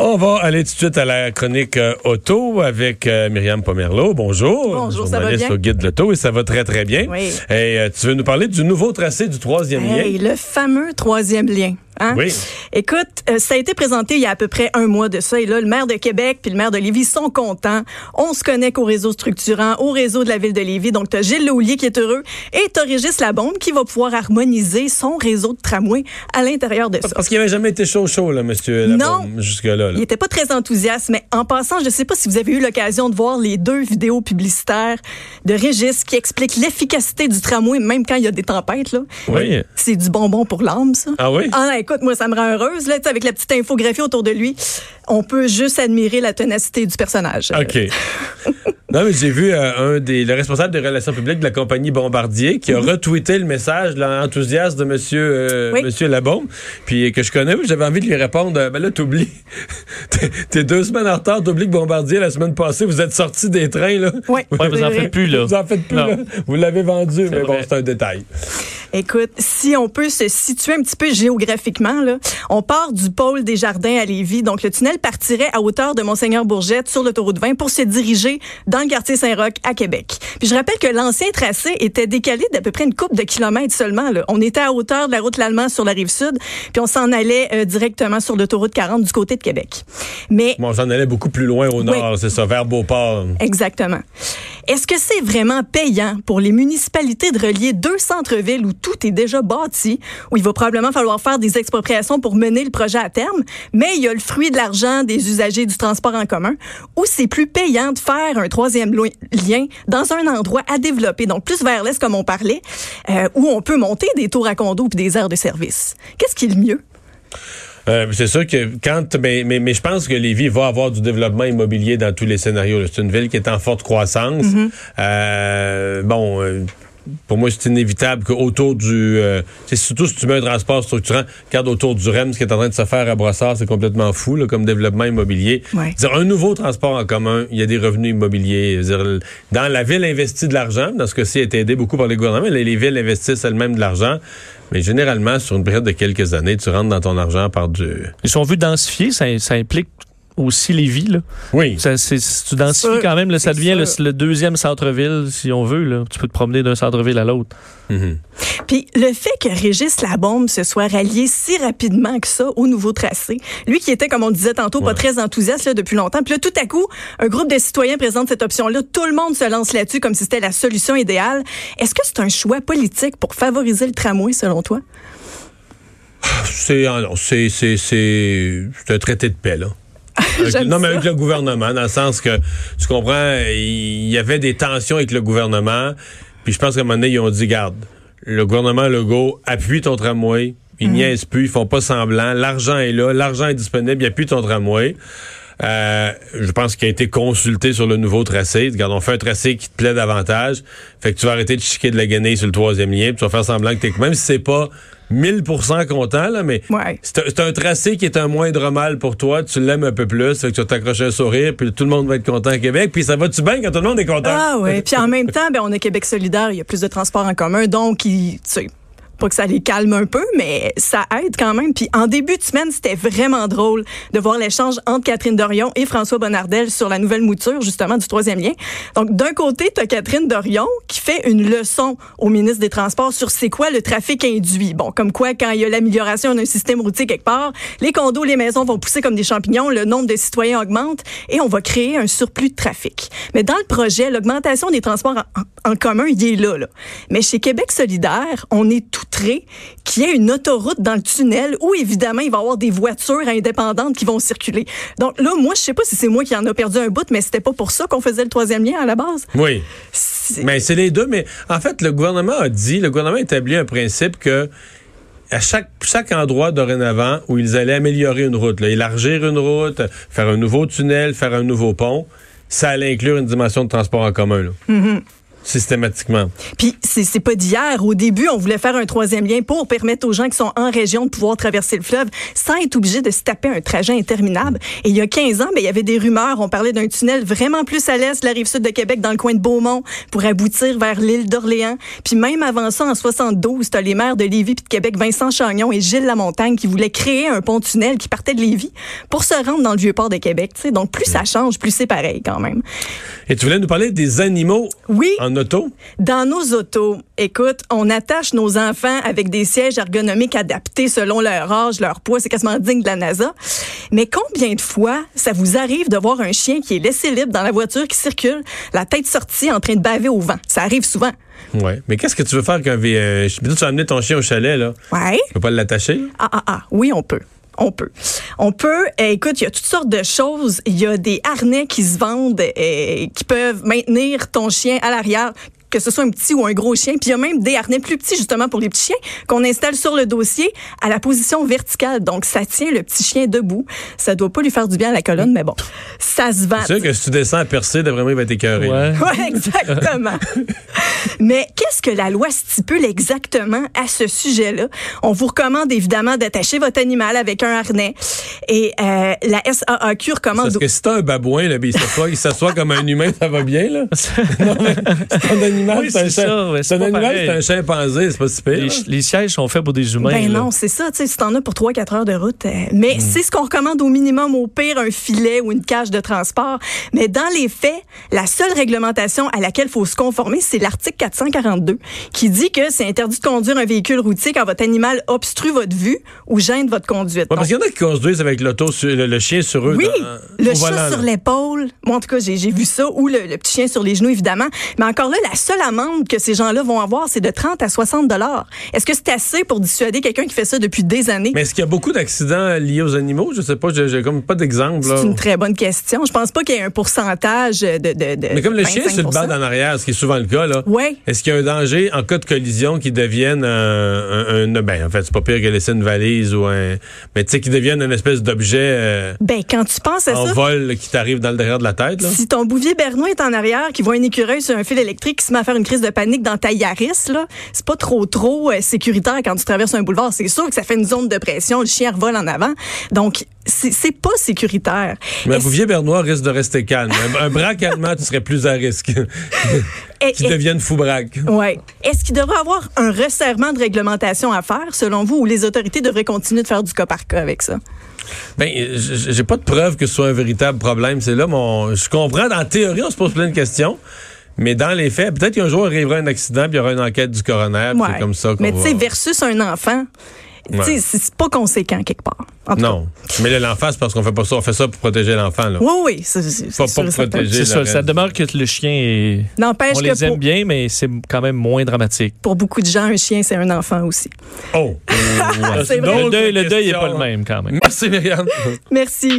On va aller tout de suite à la chronique euh, auto avec euh, Myriam Pomerleau. Bonjour. Bonjour, ça va bien? au Guide de l'auto et ça va très très bien. Oui. Et euh, tu veux nous parler du nouveau tracé du troisième Hey, lien? le fameux troisième lien. Hein? Oui. Écoute, euh, ça a été présenté il y a à peu près un mois de ça. Et là, le maire de Québec puis le maire de Lévis sont contents. On se connecte au réseau structurant, au réseau de la ville de Lévis. Donc, tu as Gilles Laulier qui est heureux et tu as Régis Labombe qui va pouvoir harmoniser son réseau de tramway à l'intérieur de ça. Parce qu'il n'avait jamais été chaud chaud, là, monsieur Labaume, jusque-là. là. Il était pas très enthousiaste, mais en passant, je sais pas si vous avez eu l'occasion de voir les deux vidéos publicitaires de Régis qui expliquent l'efficacité du tramway, même quand il y a des tempêtes, là. Oui. C'est du bonbon pour l'âme, ça. Ah oui? Ah, non, écoute, moi, ça me rend heureuse, là, tu sais, avec la petite infographie autour de lui. On peut juste admirer la ténacité du personnage. OK. non, mais j'ai vu euh, un des, le responsable des relations publiques de la compagnie Bombardier qui a retweeté le message de l'enthousiasme de monsieur, euh, Mhm. Oui. monsieur Labaume, puis que je connais, j'avais envie de lui répondre, euh, ben là, t'oublies. T'es- deux semaines en retard, t'oublies que Bombardier, la semaine passée, vous êtes sortis des trains, là. Oui, Ouais, vous en faites plus, là. Vous en faites plus, Non. là. Vous l'avez vendu, mais bon, c'est un détail. Écoute, si on peut se situer un petit peu géographiquement, là, on part du pôle des Jardins à Lévis. Donc, le tunnel partirait à hauteur de Monseigneur Bourgette sur l'autoroute 20 pour se diriger dans le quartier Saint-Roch à Québec. Puis, je rappelle que l'ancien tracé était décalé d'à peu près une coupe de kilomètres seulement. Là. On était à hauteur de la route L'Allemand sur la rive sud, puis on s'en allait euh, directement sur l'autoroute 40 du côté de Québec. Mais Bon, j'en allais beaucoup plus loin au nord, c'est ça, vers Beauport. Exactement. Est-ce que c'est vraiment payant pour les municipalités de relier deux centres-villes où tout est déjà bâti, où il va probablement falloir faire des expropriations pour mener le projet à terme, mais il y a le fruit de l'argent des usagers du transport en commun, ou c'est plus payant de faire un troisième lien dans un endroit à développer, donc plus vers l'est comme on parlait, euh, où on peut monter des tours à condos puis des aires de service. Qu'est-ce qui est le mieux? Euh, c'est sûr que quand, mais, mais, mais je pense que Lévis va avoir du développement immobilier dans tous les scénarios. C'est une ville qui est en forte croissance. Euh, bon, pour moi, c'est inévitable qu'autour du, euh, c'est surtout si tu mets un transport structurant, regarde autour du REM, ce qui est en train de se faire à Brossard, c'est complètement fou là, comme développement immobilier. Ouais. Dire, un nouveau transport en commun, il y a des revenus immobiliers. Dire, dans la ville investit de l'argent, dans ce cas-ci, elle est aidé beaucoup par les gouvernements. Les, les villes investissent elles-mêmes de l'argent. Mais généralement, sur une période de quelques années, tu rentres dans ton argent par du... Et si on veut densifier, ça, ça implique aussi les villes. Là. Oui. Ça, c'est- si tu densifies quand même, là, ça devient le, deuxième centre-ville, si on veut. Là. Tu peux te promener d'un centre-ville à l'autre. Mhm. Puis le fait que Régis Labombe se soit rallié si rapidement que ça au nouveau tracé, lui qui était, comme on disait tantôt, pas Ouais. très enthousiaste là, depuis longtemps, puis là, tout à coup, un groupe de citoyens présente cette option-là, tout le monde se lance là-dessus comme si c'était la solution idéale. Est-ce que c'est un choix politique pour favoriser le tramway, selon toi? C'est non, c'est c'est c'est c'est un traité de paix là. Avec- non mais ça. avec le gouvernement dans le sens que tu comprends, il y avait des tensions avec le gouvernement, puis je pense qu'à un moment donné ils ont dit garde, le gouvernement Legault appuie ton tramway, ils niaisent plus, ils font pas semblant, l'argent est là, l'argent est disponible, il appuie ton tramway. Euh, je pense qu'il a été consulté sur le nouveau tracé. Regarde, on fait un tracé qui te plaît davantage. Fait que tu vas arrêter de chiquer de la guenille sur le troisième lien. Puis tu vas faire semblant que t'es... Même si c'est pas 1000% content, là, mais Ouais. c'est un, tracé qui est un moindre mal pour toi. Tu l'aimes un peu plus. Fait que tu vas t'accrocher un sourire. Puis tout le monde va être content à Québec. Puis ça va-tu bien quand tout le monde est content? Ah oui. Puis en même temps, ben, on a Québec solidaire, il y a plus de transports en commun, donc il, tu sais, pas que ça les calme un peu, mais ça aide quand même. Puis en début de semaine, c'était vraiment drôle de voir l'échange entre Catherine Dorion et François Bonnardel sur la nouvelle mouture, justement, du troisième lien. Donc, d'un côté, tu as Catherine Dorion qui fait une leçon au ministre des Transports sur c'est quoi le trafic induit. Bon, comme quoi, quand il y a l'amélioration d'un système routier quelque part, les condos, les maisons vont pousser comme des champignons, le nombre de citoyens augmente et on va créer un surplus de trafic. Mais dans le projet, l'augmentation des transports en, en commun, il est là, là. Mais chez Québec solidaire, on est outré qu'il y ait une autoroute dans le tunnel où, évidemment, il va y avoir des voitures indépendantes qui vont circuler. Donc là, moi, je sais pas si c'est moi qui en a perdu un bout, mais c'était pas pour ça qu'on faisait le troisième lien à la base. Oui. Mais c'est les deux. Mais en fait, le gouvernement a dit, le gouvernement a établi un principe que à chaque, chaque endroit dorénavant où ils allaient améliorer une route, là, élargir une route, faire un nouveau tunnel, faire un nouveau pont, ça allait inclure une dimension de transport en commun. là. Systématiquement. Puis c'est c'est pas d'hier. Au début, on voulait faire un troisième lien pour permettre aux gens qui sont en région de pouvoir traverser le fleuve sans être obligés de se taper un trajet interminable. Et il y a 15 ans, ben, il y avait des rumeurs. On parlait d'un tunnel vraiment plus à l'est la rive sud de Québec, dans le coin de Beaumont, pour aboutir vers l'île d'Orléans. Puis même avant ça, en 72, t'as les maires de Lévis puis de Québec, Vincent Chagnon et Gilles Lamontagne, qui voulaient créer un pont-tunnel qui partait de Lévis pour se rendre dans le vieux port de Québec. tu sais. Donc plus ça change, plus c'est pareil quand même. Et tu voulais nous parler des animaux Oui. en auto? Dans nos autos, écoute, on attache nos enfants avec des sièges ergonomiques adaptés selon leur âge, leur poids. C'est quasiment digne de la NASA. Mais combien de fois ça vous arrive de voir un chien qui est laissé libre dans la voiture qui circule, la tête sortie en train de baver au vent? Ça arrive souvent. Ouais. Mais qu'est-ce que tu veux faire qu'un euh, Tu vas amener ton chien au chalet, là? Ouais. Tu peux pas l'attacher? Ah, ah, ah. Oui, on peut. On peut. On peut. euh, écoute, il y a toutes sortes de choses. Il y a des harnais qui se vendent euh, qui peuvent maintenir ton chien à l'arrière que ce soit un petit ou un gros chien. Puis il y a même des harnais plus petits, justement, pour les petits chiens, qu'on installe sur le dossier à la position verticale. Donc, ça tient le petit chien debout. Ça doit pas lui faire du bien à la colonne, mais bon, ça se vend. C'est sûr que si tu descends à percer, d'après moi, il va être écœuré. Ouais. Ouais, exactement. Mais qu'est-ce que la loi stipule exactement à ce sujet-là? On vous recommande évidemment d'attacher votre animal avec un harnais. Et euh, la SAAQ recommande... Parce que si t'as un babouin, là, ben, il s'assoit, il s'assoit comme un humain, ça va bien, là. non, mais c'est un animal, Oui, c'est un, ça, ouais, c'est c'est un animal, pareil. c'est un chimpanzé, c'est pas si pire. Les, sièges sont faits pour des humains. Ben là. non, c'est ça, tu sais, si t'en as pour 3-4 heures de route. euh, mais Hmm. c'est ce qu'on recommande au minimum, au pire, un filet ou une cage de transport. Mais dans les faits, la seule réglementation à laquelle il faut se conformer, c'est l'article 442, qui dit que c'est interdit de conduire un véhicule routier quand votre animal obstrue votre vue ou gêne votre conduite. Ouais, parce qu'il y en a qui conduisent avec l'auto, sur- le, le chien sur eux. Oui, dans- le chat volant, sur là. l'épaule. Moi, en tout cas, j'ai j'ai vu ça. Ou le, le petit chien sur les genoux, évidemment. Mais encore là, la seule amende que ces gens-là vont avoir, c'est de 30 à 60 dollars. Est-ce que c'est assez pour dissuader quelqu'un qui fait ça depuis des années? Mais est-ce qu'il y a beaucoup d'accidents liés aux animaux? Je sais pas, j'ai comme pas d'exemple. C'est une très bonne question. Je pense pas qu'il y ait un pourcentage de. de, de Mais comme le chien sur le 25%. banc en arrière, ce qui est souvent le cas, là. Ouais. Est-ce qu'il y a un danger en cas de collision qui devienne un, un- un- ben en fait c'est pas pire que laisser une valise ou un mais tu sais qui devienne une espèce d'objet euh, Ben, quand tu penses à en ça, vol là, qui t'arrive dans le derrière de la tête là. Si ton bouvier bernois est en arrière, qui voit un écureuil sur un fil électrique qui se met à faire une crise de panique dans ta Yaris, là, c'est pas trop trop euh, sécuritaire quand tu traverses un boulevard. C'est sûr que ça fait une zone de pression, le chien revole en avant. Donc, c'est pas sécuritaire. Mais bouvier bernois risque de rester calme. Un, braque allemand, tu serais plus à risque. Qui est- devienne fou braque. Ouais. Est-ce qu'il devrait avoir un resserrement de réglementation à faire, selon vous, ou les autorités devraient continuer de faire du cas par cas avec ça? Ben, j'ai pas de preuve que ce soit un véritable problème. C'est là mon. Je comprends. En théorie, on se pose plein de questions. Mais dans les faits, peut-être qu'un jour arrivera un accident, puis il y aura une enquête du coroner, Ouais. c'est comme ça qu'on Mais tu sais, va- versus un enfant, tu sais, Ouais. c'est c'est pas conséquent quelque part. Non. Mais l'enfant, c'est parce qu'on fait pas ça. On fait ça pour protéger l'enfant. Oui, oui, c'est c'est- Pas- c'est certain. protéger. C'est ça, ça demeure que le chien est. N'empêche On que les aime pour, bien, mais c'est quand même moins dramatique. pour beaucoup de gens, un chien, c'est un enfant aussi. Oh! C'est vrai. Le deuil, le deuil est question, pas le même quand même. Merci, Myriam. Merci.